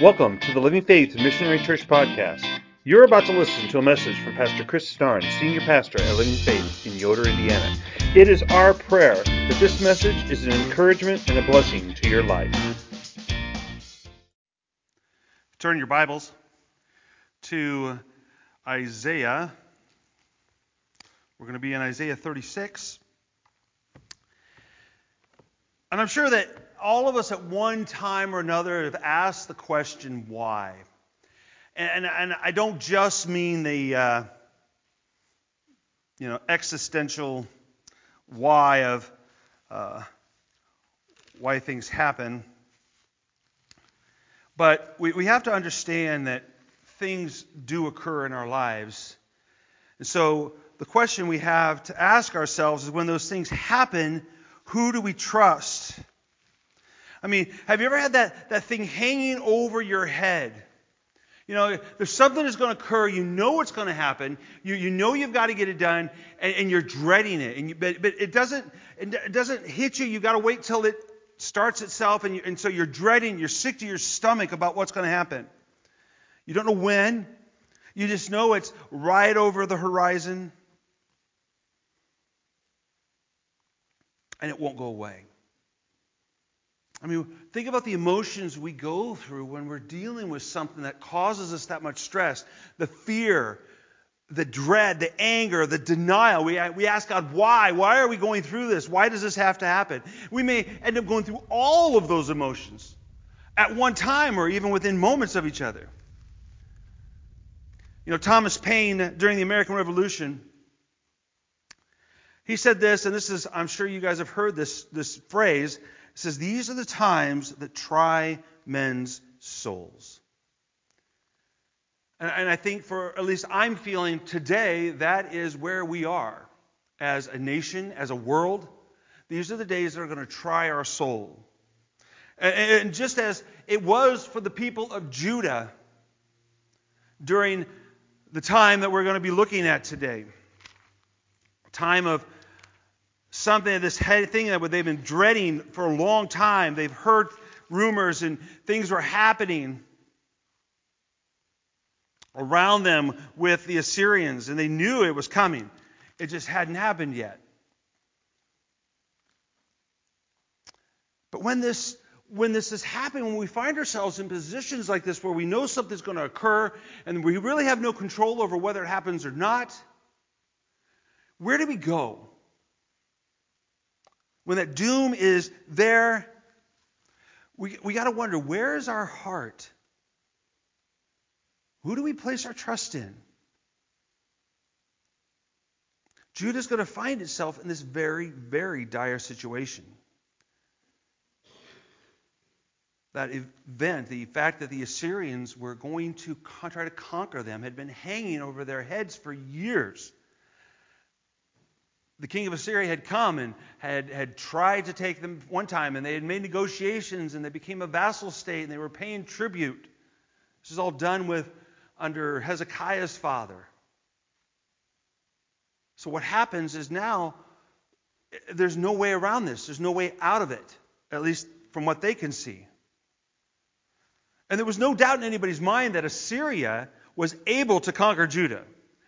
Welcome to the Living Faith Missionary Church podcast. You're about to listen to a message from Pastor Chris Starn, Senior Pastor at Living Faith in Yoder, Indiana. It is our prayer that this message is an encouragement and a blessing to your life. Turn your Bibles to Isaiah. We're going to be in Isaiah 36. And I'm sure that all of us at one time or another have asked the question, why? And, and I don't just mean the, uh, you know, existential why of uh, why things happen. But we, we have to understand that things do occur in our lives. And so the question we have to ask ourselves is when those things happen, who do we trust? I mean, have you ever had that, that thing hanging over your head? You know, there's something that's going to occur. You know it's going to happen. You, you know you've got to get it done, and, and you're dreading it. And you, but, but it doesn't it doesn't hit you. You've got to wait till it starts itself, and, you, and so you're dreading. You're sick to your stomach about what's going to happen. You don't know when. You just know it's right over the horizon, and it won't go away. I mean, think about the emotions we go through when we're dealing with something that causes us that much stress the fear, the dread, the anger, the denial. We, we ask God, why? Why are we going through this? Why does this have to happen? We may end up going through all of those emotions at one time or even within moments of each other. You know, Thomas Paine, during the American Revolution, he said this, and this is, I'm sure you guys have heard this, this phrase. It says, These are the times that try men's souls. And, and I think for at least I'm feeling today, that is where we are as a nation, as a world. These are the days that are going to try our soul. And just as it was for the people of Judah during the time that we're going to be looking at today, time of something, this thing that they've been dreading for a long time. They've heard rumors and things were happening around them with the Assyrians, and they knew it was coming. It just hadn't happened yet. But when this when this has happened, when we find ourselves in positions like this where we know something's going to occur and we really have no control over whether it happens or not, where do we go? When that doom is there, we, we got to wonder where is our heart? Who do we place our trust in? Judah's going to find itself in this very, very dire situation. That event, the fact that the Assyrians were going to try to conquer them, had been hanging over their heads for years the king of Assyria had come and had, had tried to take them one time, and they had made negotiations, and they became a vassal state, and they were paying tribute. This is all done with under Hezekiah's father. So what happens is now there's no way around this. There's no way out of it, at least from what they can see. And there was no doubt in anybody's mind that Assyria was able to conquer Judah.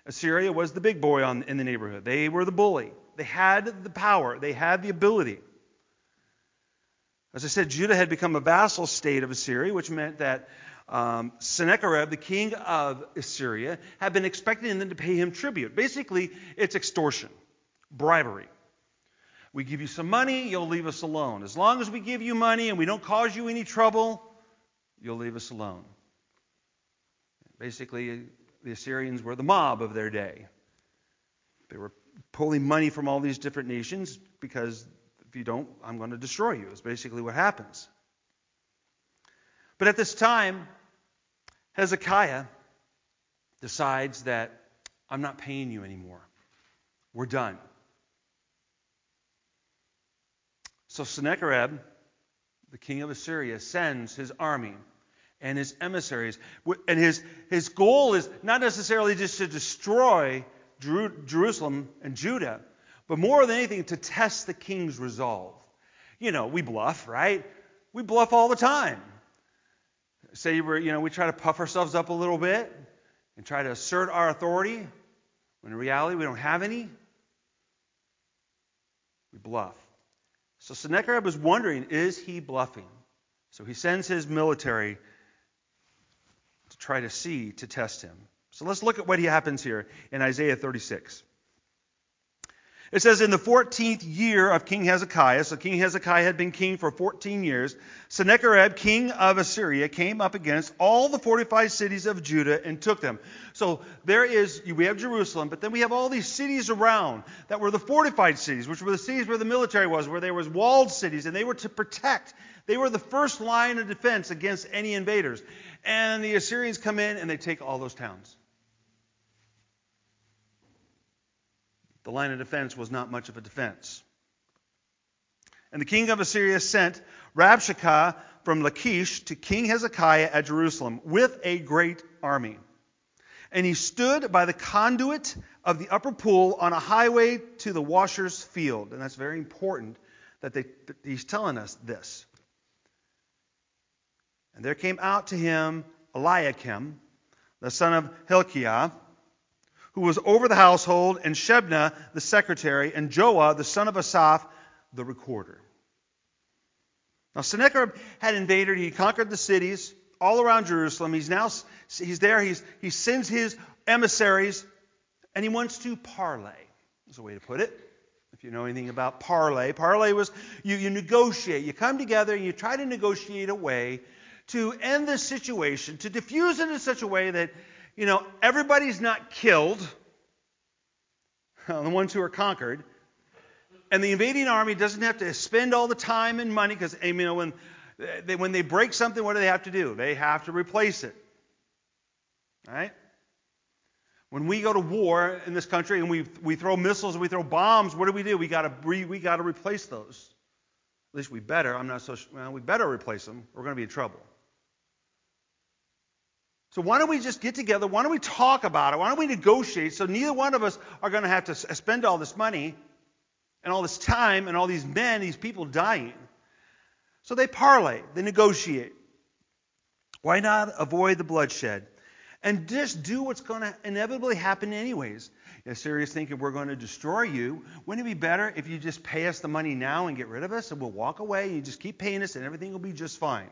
Assyria was the big boy on, in the neighborhood. They were the bully. They had the power, they had the ability. As I said, Judah had become a vassal state of Assyria, which meant that um, Sennacherib, the king of Assyria, had been expecting them to pay him tribute. Basically, it's extortion, bribery. We give you some money, you'll leave us alone. As long as we give you money and we don't cause you any trouble, you'll leave us alone. Basically, the Assyrians were the mob of their day. They were pulling money from all these different nations because if you don't, I'm going to destroy you, is basically what happens. But at this time, Hezekiah decides that I'm not paying you anymore. We're done. So Sennacherib, the king of Assyria, sends his army and his emissaries. And his, his goal is not necessarily just to destroy Jerusalem and Judah, but more than anything to test the king's resolve. You know, we bluff, right? We bluff all the time. say we're, you know, we try to puff ourselves up a little bit and try to assert our authority when in reality we don't have any. We bluff. So Sennacherib was wondering, is he bluffing? So he sends his military try to see, to test him. So let's look at what happens here in Isaiah 36. It says, In the 14th year of King Hezekiah, so King Hezekiah had been king for 14 years, Sennacherib, king of Assyria, came up against all the fortified cities of Judah and took them. So there is, we have Jerusalem, but then we have all these cities around that were the fortified cities, which were the cities where the military was, where there was walled cities, and they were to protect. They were the first line of defense against any invaders. And the Assyrians come in and they take all those towns. the line of defense was not much of a defense. And the king of Assyria sent Rabshakeh from Lachish to King Hezekiah at Jerusalem with a great army. And he stood by the conduit of the upper pool on a highway to the washer's field. And that's very important that, they, that he's telling us this. And there came out to him Eliakim, the son of Hilkiah, who was over the household, and Shebna, the secretary, and Joah, the son of Asaph, the recorder. Now, Sennacherib had invaded, he conquered the cities all around Jerusalem. He's now he's there, he's, he sends his emissaries, and he wants to parley. Is a way to put it. If you know anything about parley, parley was you, you negotiate. You come together and you try to negotiate a way to end this situation, to diffuse it in such a way that you know, everybody's not killed, the ones who are conquered. And the invading army doesn't have to spend all the time and money because, you know, when they, when they break something, what do they have to do? They have to replace it. Right? When we go to war in this country and we, we throw missiles and we throw bombs, what do we do? We got to we got to replace those. At least we better. I'm not so well. We better replace them. We're going to be in trouble. So why don't we just get together? Why don't we talk about it? Why don't we negotiate so neither one of us are going to have to uh, spend all this money and all this time and all these men, these people dying? So they parley, they negotiate. Why not avoid the bloodshed? And just do what's going to inevitably happen anyways. If Syria's thinking we're going to destroy you, wouldn't it be better if you just pay us the money now and get rid of us and we'll walk away you just keep paying us and everything will be just fine?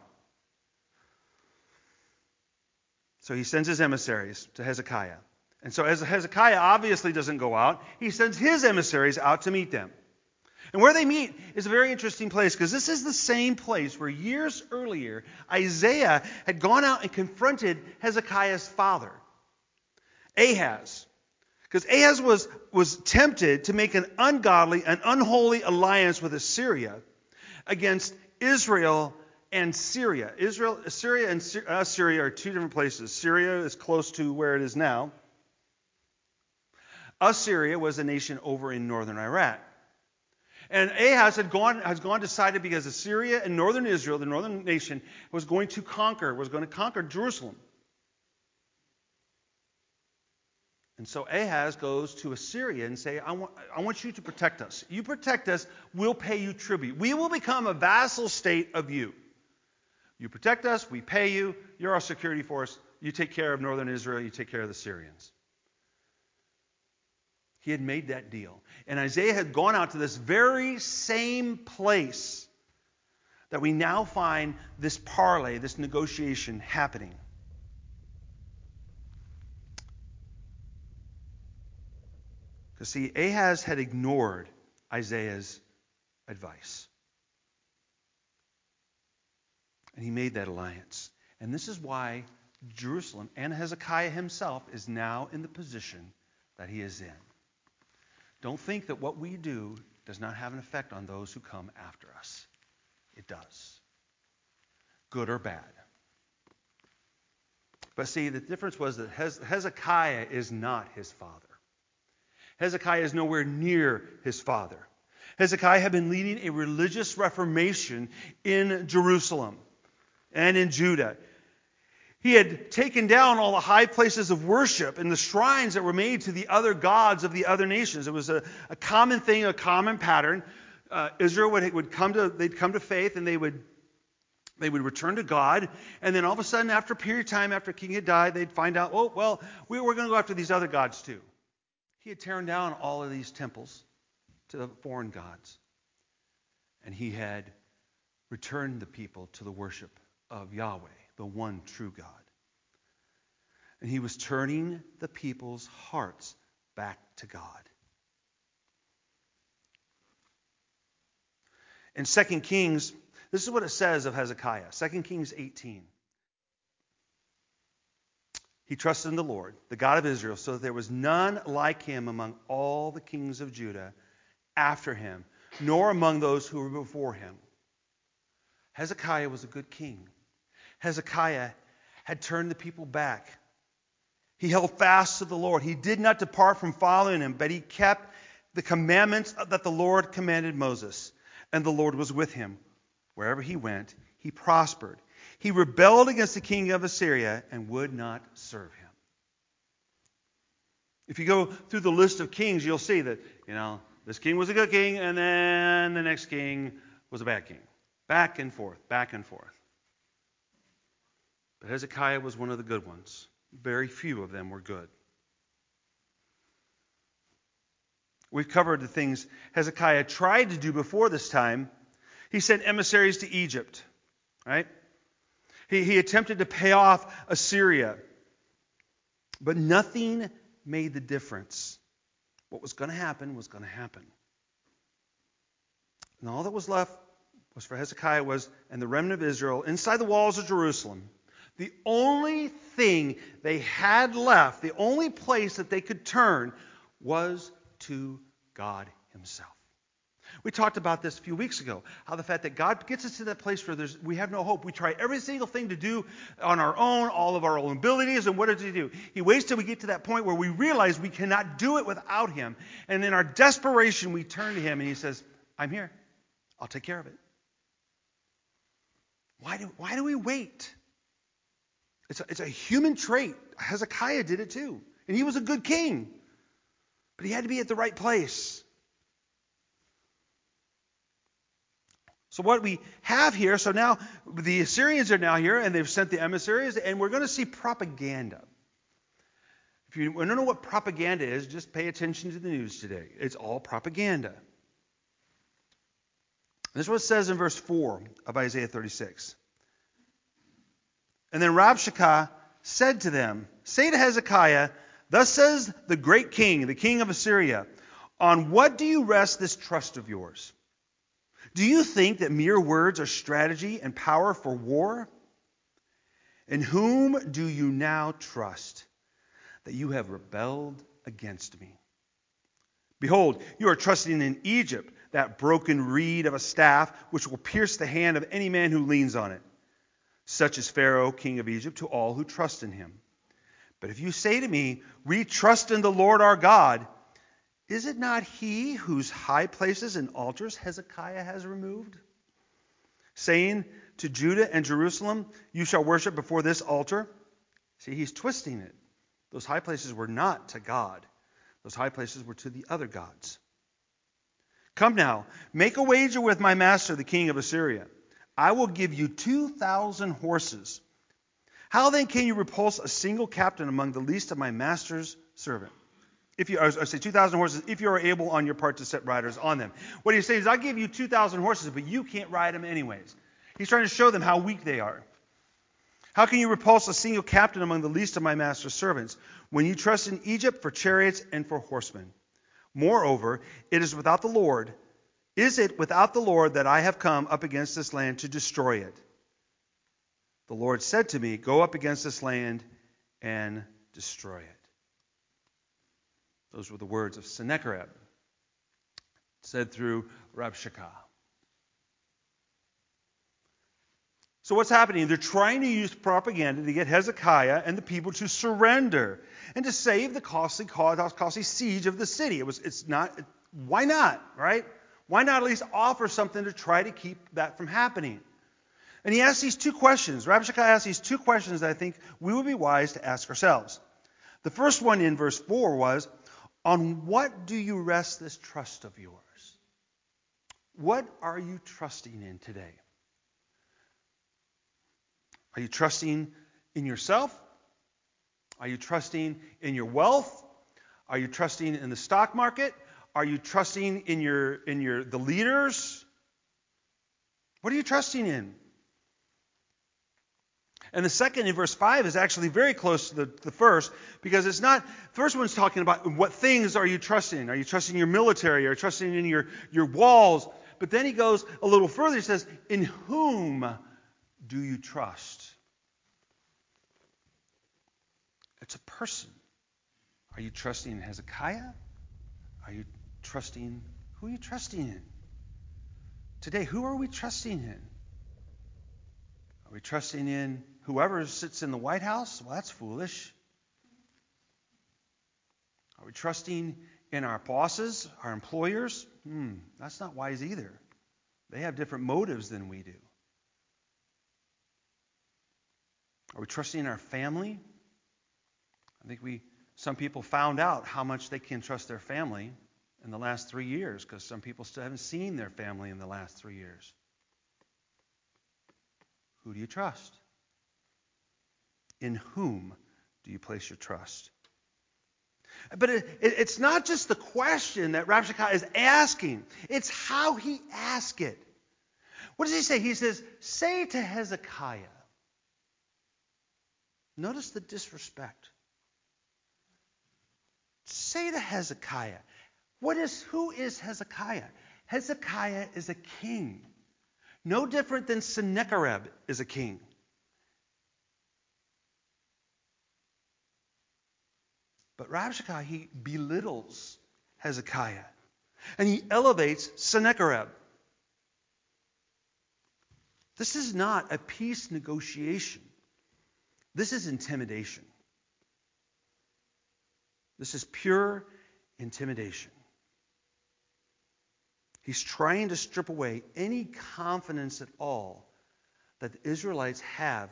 So he sends his emissaries to Hezekiah. And so as Hezekiah obviously doesn't go out, he sends his emissaries out to meet them. And where they meet is a very interesting place because this is the same place where years earlier Isaiah had gone out and confronted Hezekiah's father, Ahaz. Because Ahaz was, was tempted to make an ungodly, an unholy alliance with Assyria against Israel and Syria. Israel, Syria and Assyria uh, are two different places. Syria is close to where it is now. Assyria was a nation over in northern Iraq. And Ahaz had gone, has gone decided because Assyria and northern Israel, the northern nation, was going to conquer, was going to conquer Jerusalem. And so Ahaz goes to Assyria and say, I want, I want you to protect us. You protect us, we'll pay you tribute. We will become a vassal state of you. You protect us, we pay you, you're our security force, you take care of northern Israel, you take care of the Syrians. He had made that deal. And Isaiah had gone out to this very same place that we now find this parley, this negotiation happening. Because, see, Ahaz had ignored Isaiah's advice. And he made that alliance. And this is why Jerusalem and Hezekiah himself is now in the position that he is in. Don't think that what we do does not have an effect on those who come after us. It does, good or bad. But see, the difference was that Hezekiah is not his father. Hezekiah is nowhere near his father. Hezekiah had been leading a religious reformation in Jerusalem and in Judah. He had taken down all the high places of worship and the shrines that were made to the other gods of the other nations. It was a, a common thing, a common pattern. Uh, Israel would, would come to they'd come to faith and they would They would return to God, and then all of a sudden, after a period of time, after king had died, they'd find out, oh, well, we were going to go after these other gods too. He had torn down all of these temples to the foreign gods, and he had returned the people to the worship of Yahweh, the one true God. And he was turning the people's hearts back to God. In 2 Kings this is what it says of Hezekiah 2 Kings 18. He trusted in the Lord, the God of Israel, so that there was none like him among all the kings of Judah after him, nor among those who were before him. Hezekiah was a good king. Hezekiah had turned the people back. He held fast to the Lord. He did not depart from following him, but he kept the commandments that the Lord commanded Moses, and the Lord was with him Wherever he went, he prospered. He rebelled against the king of Assyria and would not serve him. If you go through the list of kings, you'll see that, you know, this king was a good king, and then the next king was a bad king. Back and forth, back and forth. But Hezekiah was one of the good ones. Very few of them were good. We've covered the things Hezekiah tried to do before this time he sent emissaries to Egypt, right? He, he attempted to pay off Assyria, but nothing made the difference. What was going to happen was going to happen. And all that was left was for Hezekiah was and the remnant of Israel inside the walls of Jerusalem. The only thing they had left, the only place that they could turn was to God himself. We talked about this a few weeks ago, how the fact that God gets us to that place where we have no hope. We try every single thing to do on our own, all of our own abilities, and what does He do? He waits till we get to that point where we realize we cannot do it without Him. And in our desperation, we turn to Him and He says, I'm here. I'll take care of it. Why do, why do we wait? It's a, it's a human trait. Hezekiah did it too. And he was a good king. But he had to be at the right place. So what we have here, so now the Assyrians are now here and they've sent the emissaries, and we're going to see propaganda. If you don't know what propaganda is, just pay attention to the news today. It's all propaganda. This is what it says in verse 4 of Isaiah 36. And then Rabshakeh said to them, Say to Hezekiah, Thus says the great king, the king of Assyria, On what do you rest this trust of yours? Do you think that mere words are strategy and power for war? In whom do you now trust that you have rebelled against me? Behold, you are trusting in Egypt, that broken reed of a staff which will pierce the hand of any man who leans on it. Such as Pharaoh, king of Egypt, to all who trust in him. But if you say to me, We trust in the Lord our God, is it not he whose high places and altars Hezekiah has removed? Saying to Judah and Jerusalem, You shall worship before this altar. See, he's twisting it. Those high places were not to God, those high places were to the other gods. Come now, make a wager with my master, the king of Assyria. I will give you 2,000 horses. How then can you repulse a single captain among the least of my master's servant? if you, I say 2,000 horses, if you are able on your part to set riders on them. What he's saying is, I give you 2,000 horses, but you can't ride them anyways. He's trying to show them how weak they are. How can you repulse a single captain among the least of my master's servants when you trust in Egypt for chariots and for horsemen? Moreover, it is without the Lord. Is it without the Lord that I have come up against this land to destroy it? The Lord said to me, Go up against this land and destroy it. Those were the words of Sennacherib, said through Rabshakeh. So what's happening? They're trying to use propaganda to get Hezekiah and the people to surrender and to save the costly, costly siege of the city. It was, it's not, why not, right? Why not at least offer something to try to keep that from happening? And he asks these two questions. Rabbi asks these two questions that I think we would be wise to ask ourselves. The first one in verse 4 was, on what do you rest this trust of yours? What are you trusting in today? Are you trusting in yourself? Are you trusting in your wealth? Are you trusting in the stock market? Are you trusting in your in your the leaders? What are you trusting in? And the second in verse 5 is actually very close to the, the first because it's not, the first one's talking about what things are you trusting? Are you trusting your military? Are you trusting in your, your walls? But then he goes a little further. He says, In whom do you trust? It's a person. Are you trusting in Hezekiah? Are you trusting? Who are you trusting in? Today, who are we trusting in? Are we trusting in whoever sits in the White House? Well, that's foolish. Are we trusting in our bosses, our employers? Hmm, that's not wise either. They have different motives than we do. Are we trusting in our family? I think we some people found out how much they can trust their family in the last three years because some people still haven't seen their family in the last three years. Who do you trust? In whom do you place your trust? But it, it, it's not just the question that Rabshakeh is asking, it's how he asks it. What does he say? He says, Say to Hezekiah. Notice the disrespect. Say to Hezekiah. What is, who is Hezekiah? Hezekiah is a king. No different than Sennacherib is a king. But Rabshakeh, he belittles Hezekiah. And he elevates Sennacherib. This is not a peace negotiation. This is intimidation. This is pure intimidation. He's trying to strip away any confidence at all that the Israelites have,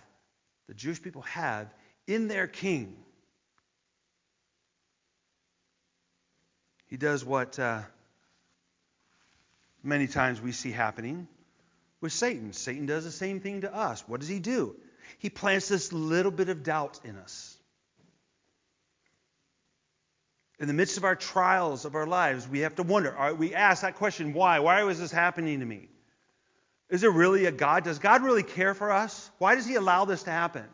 the Jewish people have, in their king. He does what uh, many times we see happening with Satan. Satan does the same thing to us. What does he do? He plants this little bit of doubt in us. In the midst of our trials of our lives, we have to wonder. We ask that question why? Why was this happening to me? Is there really a God? Does God really care for us? Why does He allow this to happen?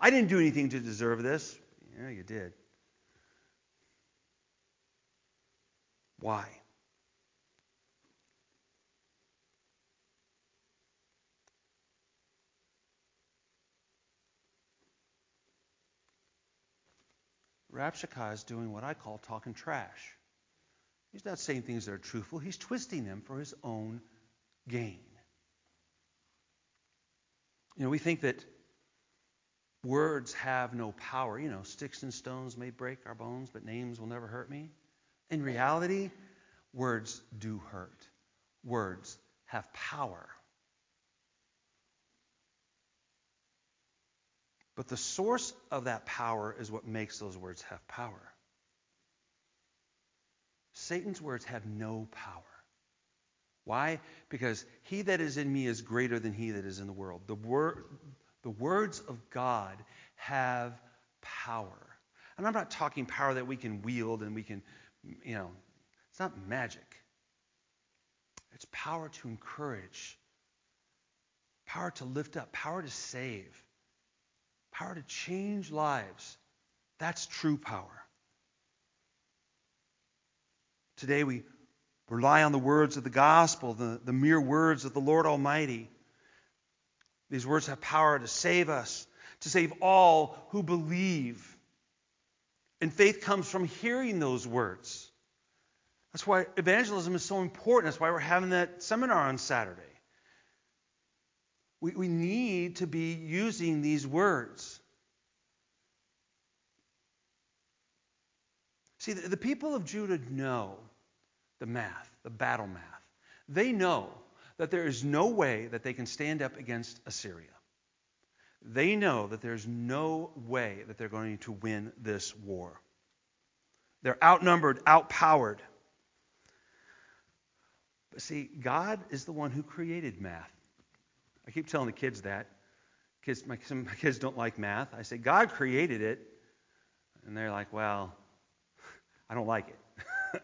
I didn't do anything to deserve this. Yeah, you did. Why? Rabshakeh is doing what I call talking trash. He's not saying things that are truthful, he's twisting them for his own gain. You know, we think that words have no power. You know, sticks and stones may break our bones, but names will never hurt me. In reality, words do hurt. Words have power. But the source of that power is what makes those words have power. Satan's words have no power. Why? Because he that is in me is greater than he that is in the world. The, word, the words of God have power. And I'm not talking power that we can wield and we can, you know, it's not magic. It's power to encourage, power to lift up, power to save power to change lives. That's true power. Today we rely on the words of the gospel, the, the mere words of the Lord Almighty. These words have power to save us, to save all who believe. And faith comes from hearing those words. That's why evangelism is so important. That's why we're having that seminar on Saturday. We, we need to be using these words. See, the, the people of Judah know the math, the battle math. They know that there is no way that they can stand up against Assyria. They know that there's no way that they're going to win this war. They're outnumbered, outpowered. But see, God is the one who created math. I keep telling the kids that. Kids, my, some my kids don't like math. I say, God created it. And they're like, well, I don't like it.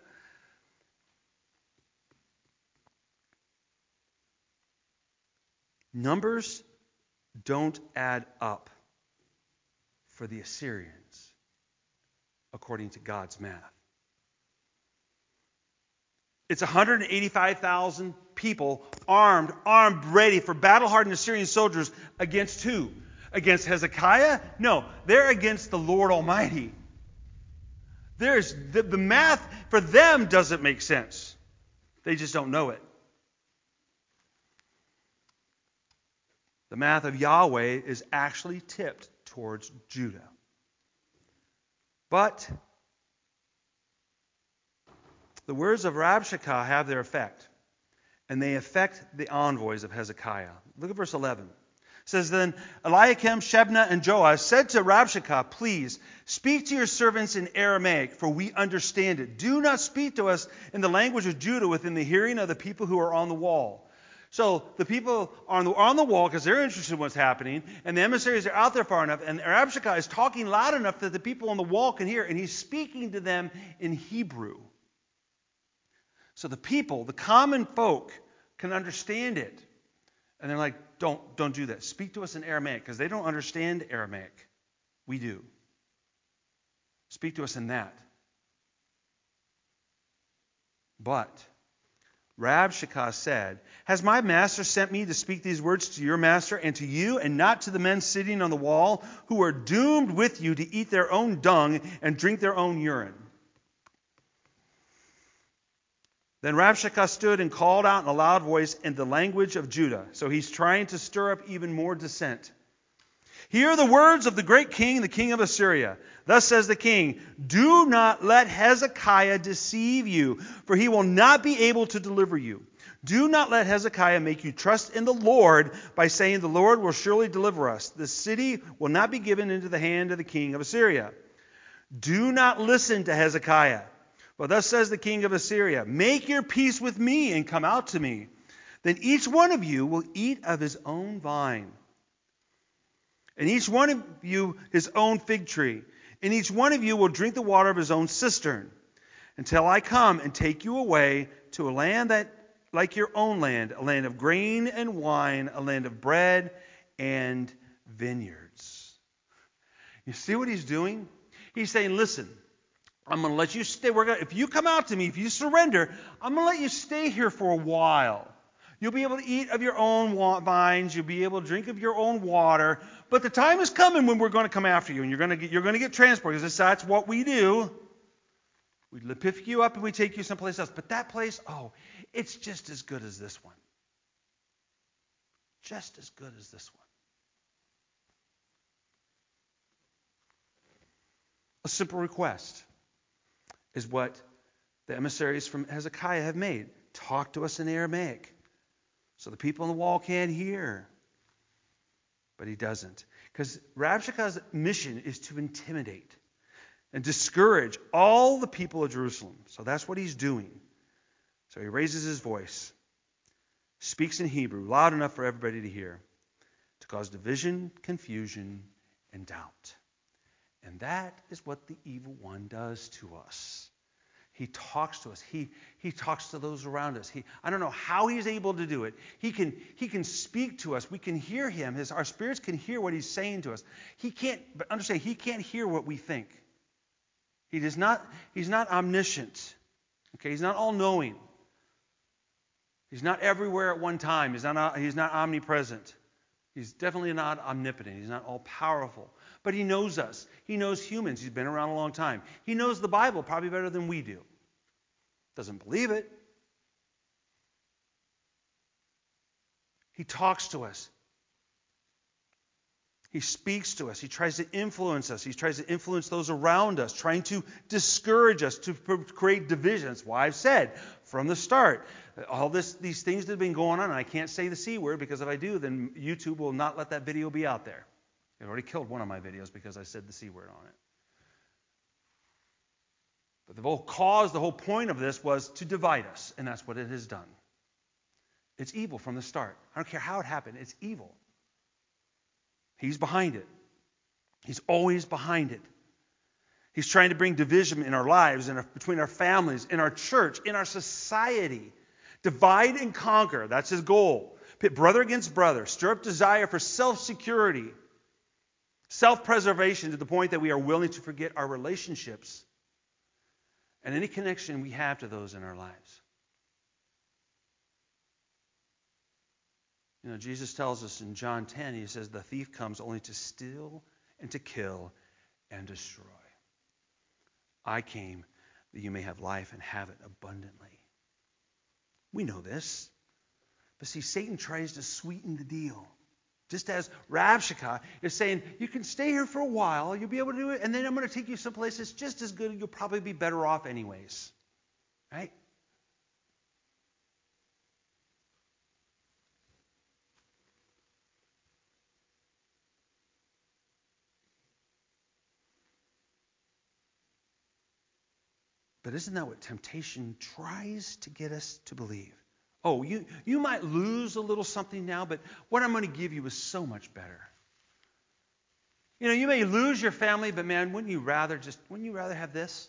Numbers don't add up for the Assyrians according to God's math. It's 185,000 people armed, armed, ready for battle hardened Assyrian soldiers against who? Against Hezekiah? No, they're against the Lord Almighty. There's the, the math for them doesn't make sense. They just don't know it. The math of Yahweh is actually tipped towards Judah. But the words of Rabshakeh have their effect, and they affect the envoys of Hezekiah. Look at verse 11. It says, Then Eliakim, Shebna, and Joash said to Rabshakeh, Please speak to your servants in Aramaic, for we understand it. Do not speak to us in the language of Judah within the hearing of the people who are on the wall. So the people are on the, are on the wall because they're interested in what's happening, and the emissaries are out there far enough, and Rabshakeh is talking loud enough that the people on the wall can hear, and he's speaking to them in Hebrew. So the people, the common folk, can understand it. And they're like, don't, don't do that. Speak to us in Aramaic, because they don't understand Aramaic. We do. Speak to us in that. But Rabshakeh said, Has my master sent me to speak these words to your master and to you, and not to the men sitting on the wall, who are doomed with you to eat their own dung and drink their own urine? Then Rabshakeh stood and called out in a loud voice in the language of Judah. So he's trying to stir up even more dissent. Hear the words of the great king, the king of Assyria. Thus says the king Do not let Hezekiah deceive you, for he will not be able to deliver you. Do not let Hezekiah make you trust in the Lord by saying, The Lord will surely deliver us. The city will not be given into the hand of the king of Assyria. Do not listen to Hezekiah. For thus says the king of Assyria Make your peace with me and come out to me. Then each one of you will eat of his own vine, and each one of you his own fig tree and each one of you will drink the water of his own cistern, until I come and take you away to a land that like your own land, a land of grain and wine, a land of bread and vineyards. You see what he's doing? He's saying, listen, I'm going to let you stay. We're gonna, if you come out to me, if you surrender, I'm going to let you stay here for a while. You'll be able to eat of your own vines. You'll be able to drink of your own water. But the time is coming when we're going to come after you, and you're going to get, you're going to get transported because that's what we do. We pick you up and we take you someplace else. But that place, oh, it's just as good as this one. Just as good as this one. A simple request is what the emissaries from Hezekiah have made. Talk to us in Aramaic so the people on the wall can't hear. But he doesn't. Because Rabshakeh's mission is to intimidate and discourage all the people of Jerusalem. So that's what he's doing. So he raises his voice, speaks in Hebrew, loud enough for everybody to hear, to cause division, confusion, and doubt. And that is what the evil one does to us. He talks to us. He, he talks to those around us. He, I don't know how he's able to do it. He can, he can speak to us. We can hear him. His, our spirits can hear what he's saying to us. He can't, but understand, he can't hear what we think. He does not, he's not omniscient. Okay, he's not all knowing. He's not everywhere at one time. He's not, he's not omnipresent. He's definitely not omnipotent. He's not all powerful. But he knows us. He knows humans. He's been around a long time. He knows the Bible probably better than we do. Doesn't believe it. He talks to us. He speaks to us. He tries to influence us. He tries to influence those around us, trying to discourage us, to create division. That's why I've said from the start, all this, these things that have been going on, and I can't say the C word because if I do, then YouTube will not let that video be out there. It already killed one of my videos because I said the C word on it. But the whole cause, the whole point of this was to divide us, and that's what it has done. It's evil from the start. I don't care how it happened, it's evil. He's behind it. He's always behind it. He's trying to bring division in our lives, in our, between our families, in our church, in our society. Divide and conquer. That's his goal. Pit brother against brother. Stir up desire for self security, self preservation to the point that we are willing to forget our relationships and any connection we have to those in our lives. You know, Jesus tells us in John 10, he says, The thief comes only to steal and to kill and destroy. I came that you may have life and have it abundantly. We know this. But see, Satan tries to sweeten the deal. Just as Rabshakeh is saying, you can stay here for a while, you'll be able to do it, and then I'm going to take you someplace that's just as good, you'll probably be better off anyways. Right? But isn't that what temptation tries to get us to believe? Oh, you, you might lose a little something now, but what I'm going to give you is so much better. You know, you may lose your family, but man, wouldn't you rather just, wouldn't you rather have this?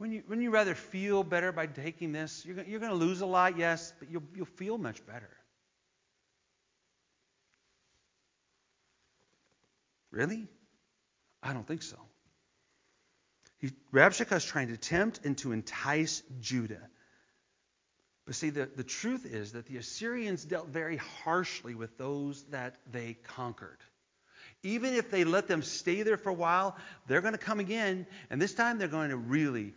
Wouldn't you, wouldn't you rather feel better by taking this? You're, you're going to lose a lot, yes, but you'll, you'll feel much better. Really? I don't think so. He, Rabshakeh is trying to tempt and to entice Judah. But see, the, the truth is that the Assyrians dealt very harshly with those that they conquered. Even if they let them stay there for a while, they're going to come again, and this time they're going to really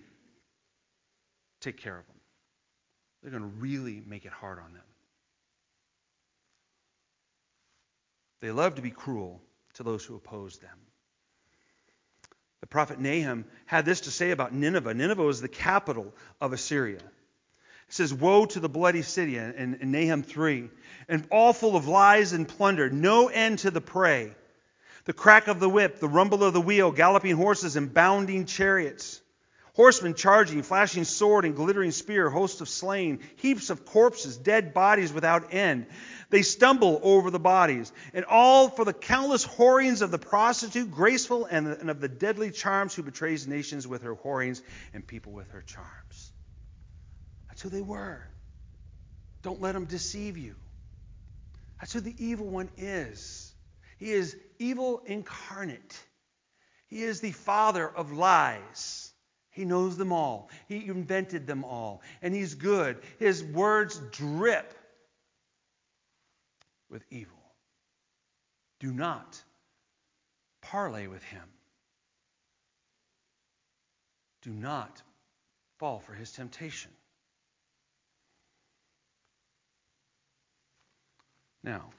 take care of them. They're going to really make it hard on them. They love to be cruel to those who oppose them. The prophet Nahum had this to say about Nineveh. Nineveh was the capital of Assyria. Says, Woe to the bloody city in, in Nahum 3, and all full of lies and plunder, no end to the prey. The crack of the whip, the rumble of the wheel, galloping horses and bounding chariots. Horsemen charging, flashing sword and glittering spear, hosts of slain, heaps of corpses, dead bodies without end. They stumble over the bodies, and all for the countless whorings of the prostitute, graceful and, and of the deadly charms who betrays nations with her whorings and people with her charms. Who they were. Don't let them deceive you. That's who the evil one is. He is evil incarnate. He is the father of lies. He knows them all. He invented them all. And he's good. His words drip with evil. Do not parley with him. Do not fall for his temptation. Now,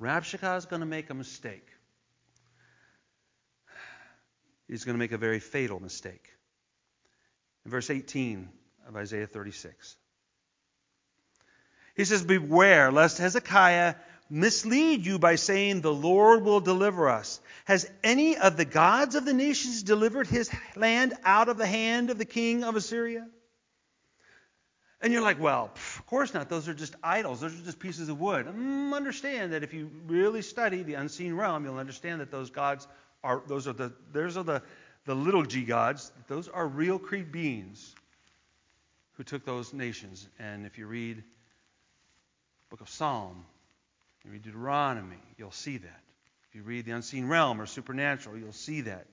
Rabshakeh is going to make a mistake he's going to make a very fatal mistake. In verse 18 of Isaiah 36, he says, Beware lest Hezekiah mislead you by saying, The Lord will deliver us. Has any of the gods of the nations delivered his land out of the hand of the king of Assyria? And you're like, well, pff, of course not. Those are just idols. Those are just pieces of wood. Mm, understand that if you really study the unseen realm, you'll understand that those gods are those are the those are the, the little g gods. Those are real Crete beings who took those nations. And if you read book of Psalm, you read Deuteronomy, you'll see that. If you read the unseen realm or supernatural, you'll see that.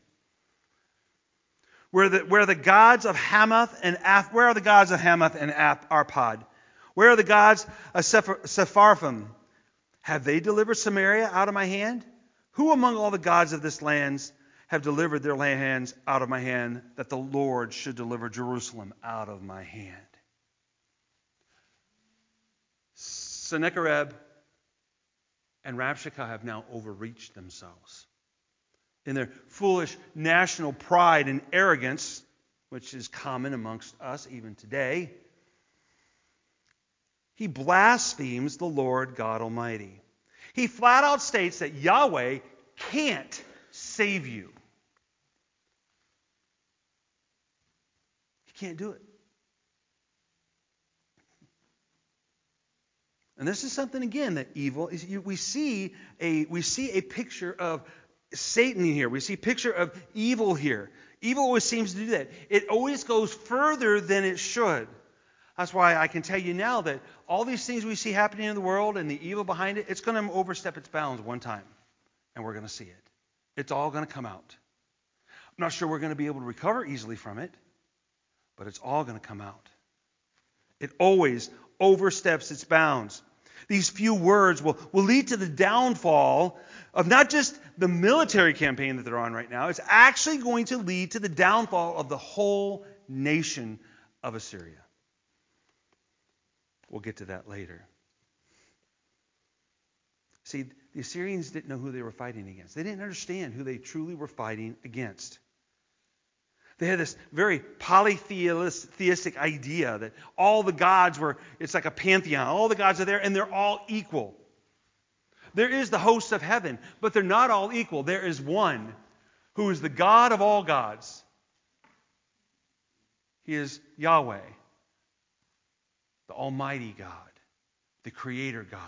Where the, where the gods of Hamath and Af, where are the gods of Hamath and Arpad? Where are the gods of Sepharvaim? Have they delivered Samaria out of my hand? Who among all the gods of this land have delivered their hands out of my hand, that the Lord should deliver Jerusalem out of my hand? Sennacherib and Rabshakeh have now overreached themselves. In their foolish national pride and arrogance, which is common amongst us even today, he blasphemes the Lord God Almighty. He flat out states that Yahweh can't save you. He can't do it. And this is something again that evil is. We see a we see a picture of Satan here. We see picture of evil here. Evil always seems to do that. It always goes further than it should. That's why I can tell you now that all these things we see happening in the world and the evil behind it, it's going to overstep its bounds one time, and we're going to see it. It's all going to come out. I'm not sure we're going to be able to recover easily from it, but it's all going to come out. It always oversteps its bounds. These few words will, will lead to the downfall of not just the military campaign that they're on right now, it's actually going to lead to the downfall of the whole nation of Assyria. We'll get to that later. See, the Assyrians didn't know who they were fighting against. They didn't understand who they truly were fighting against. They had this very polytheistic idea that all the gods were, it's like a pantheon. All the gods are there and they're all equal. There is the host of heaven, but they're not all equal. There is one who is the God of all gods. He is Yahweh, the Almighty God, the Creator God,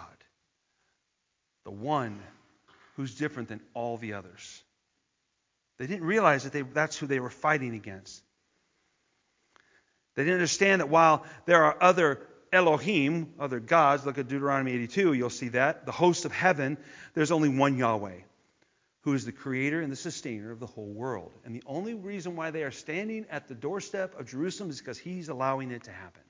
the one who's different than all the others. They didn't realize that they, that's who they were fighting against. They didn't understand that while there are other Elohim, other gods, look at Deuteronomy 82, you'll see that, the host of heaven, there's only one Yahweh, who is the creator and the sustainer of the whole world. And the only reason why they are standing at the doorstep of Jerusalem is because he's allowing it to happen.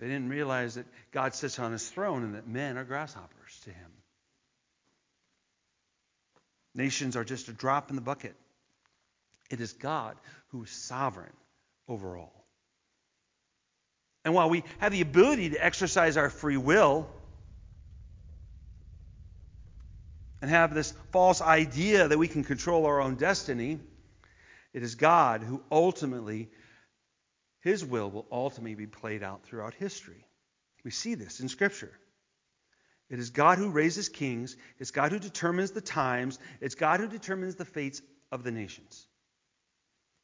They didn't realize that God sits on his throne and that men are grasshoppers to him. Nations are just a drop in the bucket. It is God who is sovereign over all. And while we have the ability to exercise our free will and have this false idea that we can control our own destiny, it is God who ultimately, his will will ultimately be played out throughout history. We see this in Scripture. It is God who raises kings. It's God who determines the times. It's God who determines the fates of the nations.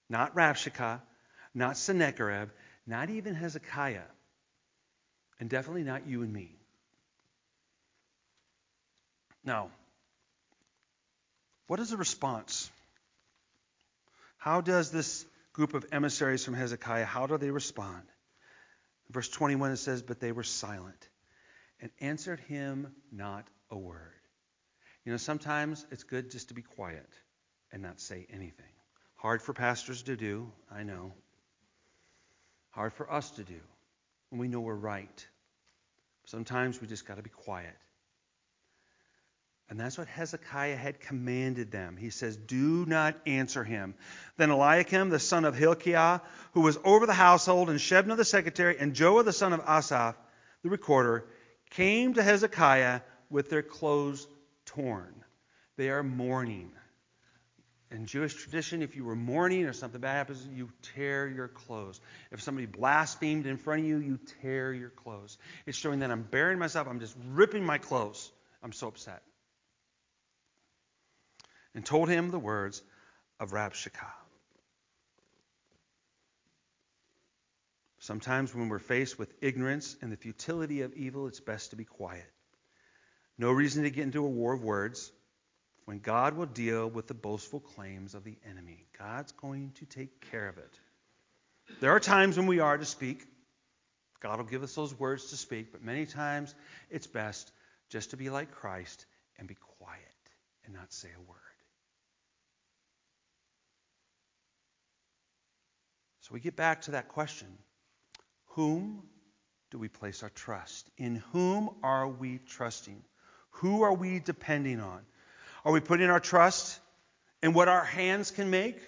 Not Rabshakeh, not Sennacherib, not even Hezekiah, and definitely not you and me. Now, what is the response? How does this group of emissaries from Hezekiah, how do they respond? verse 21 it says, But they were silent and answered him not a word. You know, sometimes it's good just to be quiet and not say anything. Hard for pastors to do, I know. Hard for us to do when we know we're right. Sometimes we just got to be quiet. And that's what Hezekiah had commanded them. He says, Do not answer him. Then Eliakim, the son of Hilkiah, who was over the household, and Shebna the secretary, and Joah the son of Asaph, the recorder, came to Hezekiah with their clothes torn. They are mourning. In Jewish tradition, if you were mourning or something bad happens, you tear your clothes. If somebody blasphemed in front of you, you tear your clothes. It's showing that I'm burying myself. I'm just ripping my clothes. I'm so upset. And told him the words of Rabshakeh. Sometimes when we're faced with ignorance and the futility of evil, it's best to be quiet. No reason to get into a war of words when God will deal with the boastful claims of the enemy. God's going to take care of it. There are times when we are to speak. God will give us those words to speak, but many times it's best just to be like Christ and be quiet and not say a word. So we get back to that question whom do we place our trust? In whom are we trusting? Who are we depending on? Are we putting our trust in what our hands can make?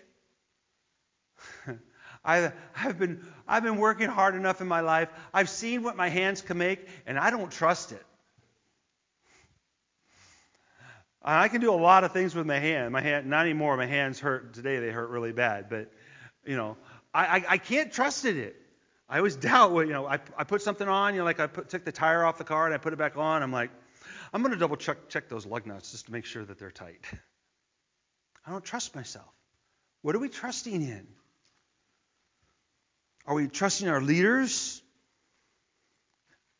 I, have been, I've been working hard enough in my life. I've seen what my hands can make, and I don't trust it. I can do a lot of things with my hand. My hand, not anymore. My hands hurt today. They hurt really bad. But you know, I, I, I can't trust it. I always doubt what, you know, I, I put something on, you know, like I put, took the tire off the car and I put it back on. I'm like, I'm going to double check, check those lug nuts just to make sure that they're tight. I don't trust myself. What are we trusting in? Are we trusting our leaders?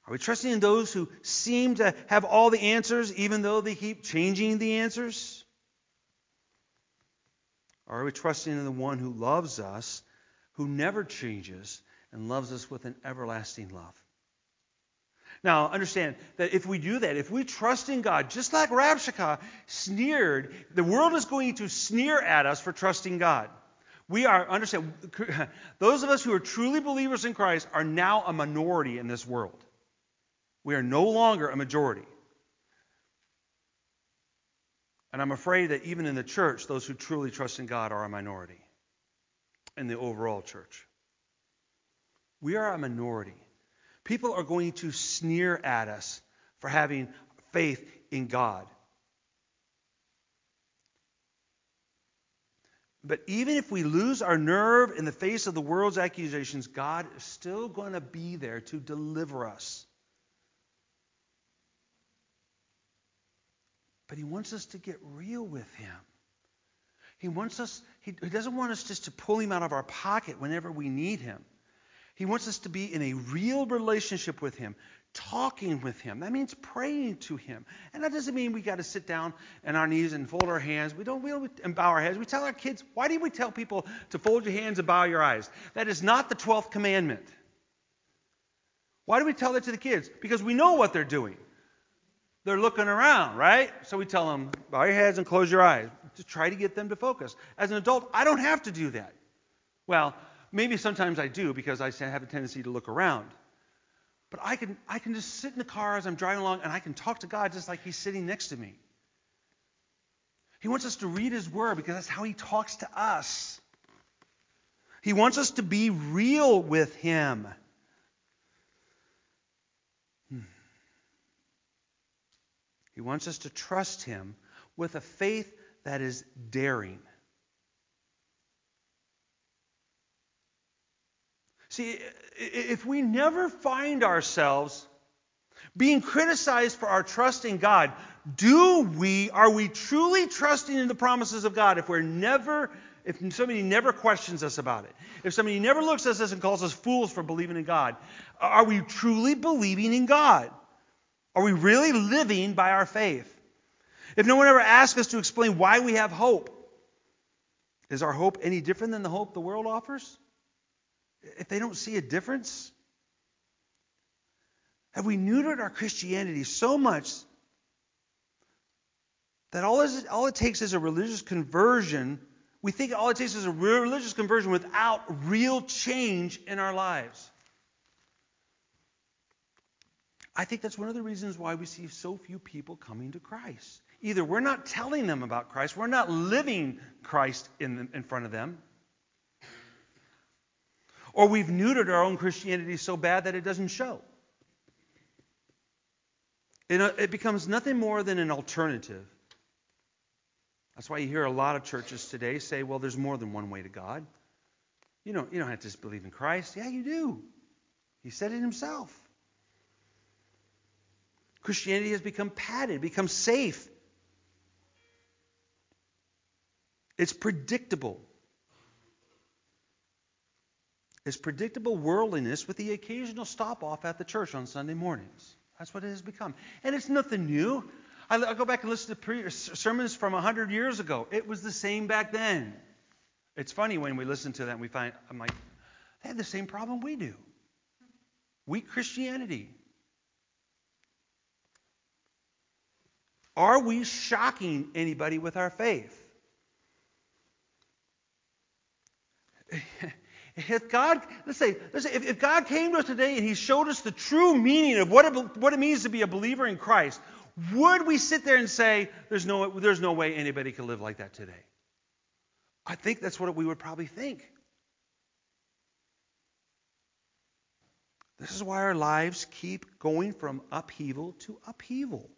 Are we trusting in those who seem to have all the answers, even though they keep changing the answers? Or are we trusting in the one who loves us, who never changes, and loves us with an everlasting love? Now, understand that if we do that, if we trust in God, just like Rabshakeh sneered, the world is going to sneer at us for trusting God. We are, understand, those of us who are truly believers in Christ are now a minority in this world. We are no longer a majority. And I'm afraid that even in the church, those who truly trust in God are a minority in the overall church. We are a minority. People are going to sneer at us for having faith in God. But even if we lose our nerve in the face of the world's accusations, God is still going to be there to deliver us. But He wants us to get real with Him. He wants us, He, he doesn't want us just to pull Him out of our pocket whenever we need Him. He wants us to be in a real relationship with Him, talking with Him. That means praying to Him. And that doesn't mean we got to sit down on our knees and fold our hands. We don't, bow our heads. We tell our kids, why do we tell people to fold your hands and bow your eyes? That is not the 12th commandment. Why do we tell that to the kids? Because we know what they're doing. They're looking around, right? So we tell them, bow your heads and close your eyes to try to get them to focus. As an adult, I don't have to do that. Well, Maybe sometimes I do because I have a tendency to look around. But I can, I can just sit in the car as I'm driving along and I can talk to God just like He's sitting next to me. He wants us to read His Word because that's how He talks to us. He wants us to be real with Him. Hmm. He wants us to trust Him with a faith that is daring. See, if we never find ourselves being criticized for our trust in God, do we, are we truly trusting in the promises of God if we're never, if somebody never questions us about it? If somebody never looks at us and calls us fools for believing in God, are we truly believing in God? Are we really living by our faith? If no one ever asks us to explain why we have hope, is our hope any different than the hope the world offers? If they don't see a difference? Have we neutered our Christianity so much that all, is, all it takes is a religious conversion? We think all it takes is a religious conversion without real change in our lives. I think that's one of the reasons why we see so few people coming to Christ. Either we're not telling them about Christ, we're not living Christ in, in front of them, or we've neutered our own Christianity so bad that it doesn't show. It, uh, becomes nothing more than an alternative. That's why you hear a lot of churches today say, well, there's more than one way to God. You don't, you don't have to just believe in Christ. Yeah, you do. He said it himself. Christianity has become padded, become safe. It's predictable is predictable worldliness with the occasional stop off at the church on Sunday mornings. That's what it has become. And it's nothing new. I, I go back and listen to pre- uh, sermons from 100 years ago. It was the same back then. It's funny when we listen to that and we find, I'm like, they had the same problem we do. Weak Christianity. Are we shocking anybody with our faith? If God, let's say, let's say if, if, God came to us today and He showed us the true meaning of what it, what it means to be a believer in Christ, would we sit there and say, there's no, there's no way anybody can live like that today? I think that's what we would probably think. This is why our lives keep going from upheaval to upheaval.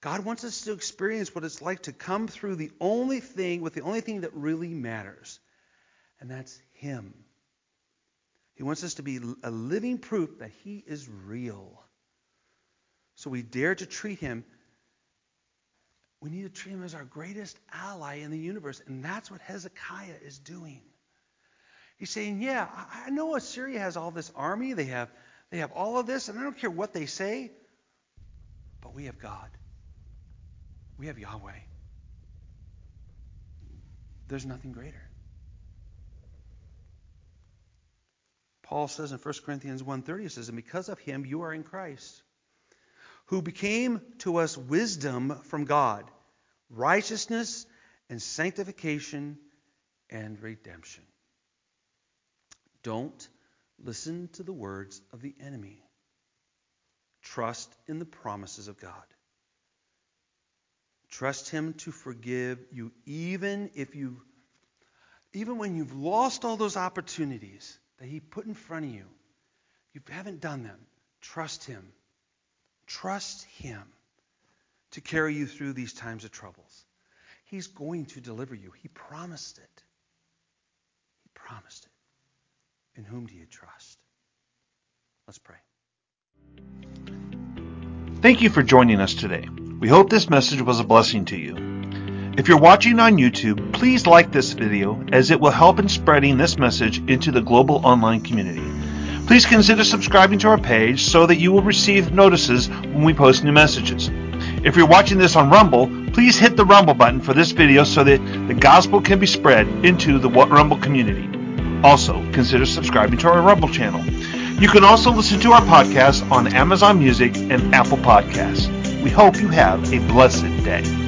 God wants us to experience what it's like to come through the only thing with the only thing that really matters, and that's him. He wants us to be a living proof that He is real. So we dare to treat Him. We need to treat Him as our greatest ally in the universe. And that's what Hezekiah is doing. He's saying, yeah, I know Assyria has all this army. They have, they have all of this, and I don't care what they say, but we have God. We have Yahweh. There's nothing greater. Paul says in 1 Corinthians 1:30, he says, And because of him you are in Christ, who became to us wisdom from God, righteousness and sanctification and redemption. Don't listen to the words of the enemy. Trust in the promises of God. Trust him to forgive you even if you even when you've lost all those opportunities that he put in front of you. You haven't done them. Trust him. Trust him to carry you through these times of troubles. He's going to deliver you. He promised it. He promised it. In whom do you trust? Let's pray. Thank you for joining us today. We hope this message was a blessing to you. If you're watching on YouTube, please like this video as it will help in spreading this message into the global online community. Please consider subscribing to our page so that you will receive notices when we post new messages. If you're watching this on Rumble, please hit the Rumble button for this video so that the gospel can be spread into the What Rumble community. Also, consider subscribing to our Rumble channel. You can also listen to our podcast on Amazon Music and Apple Podcasts. We hope you have a blessed day.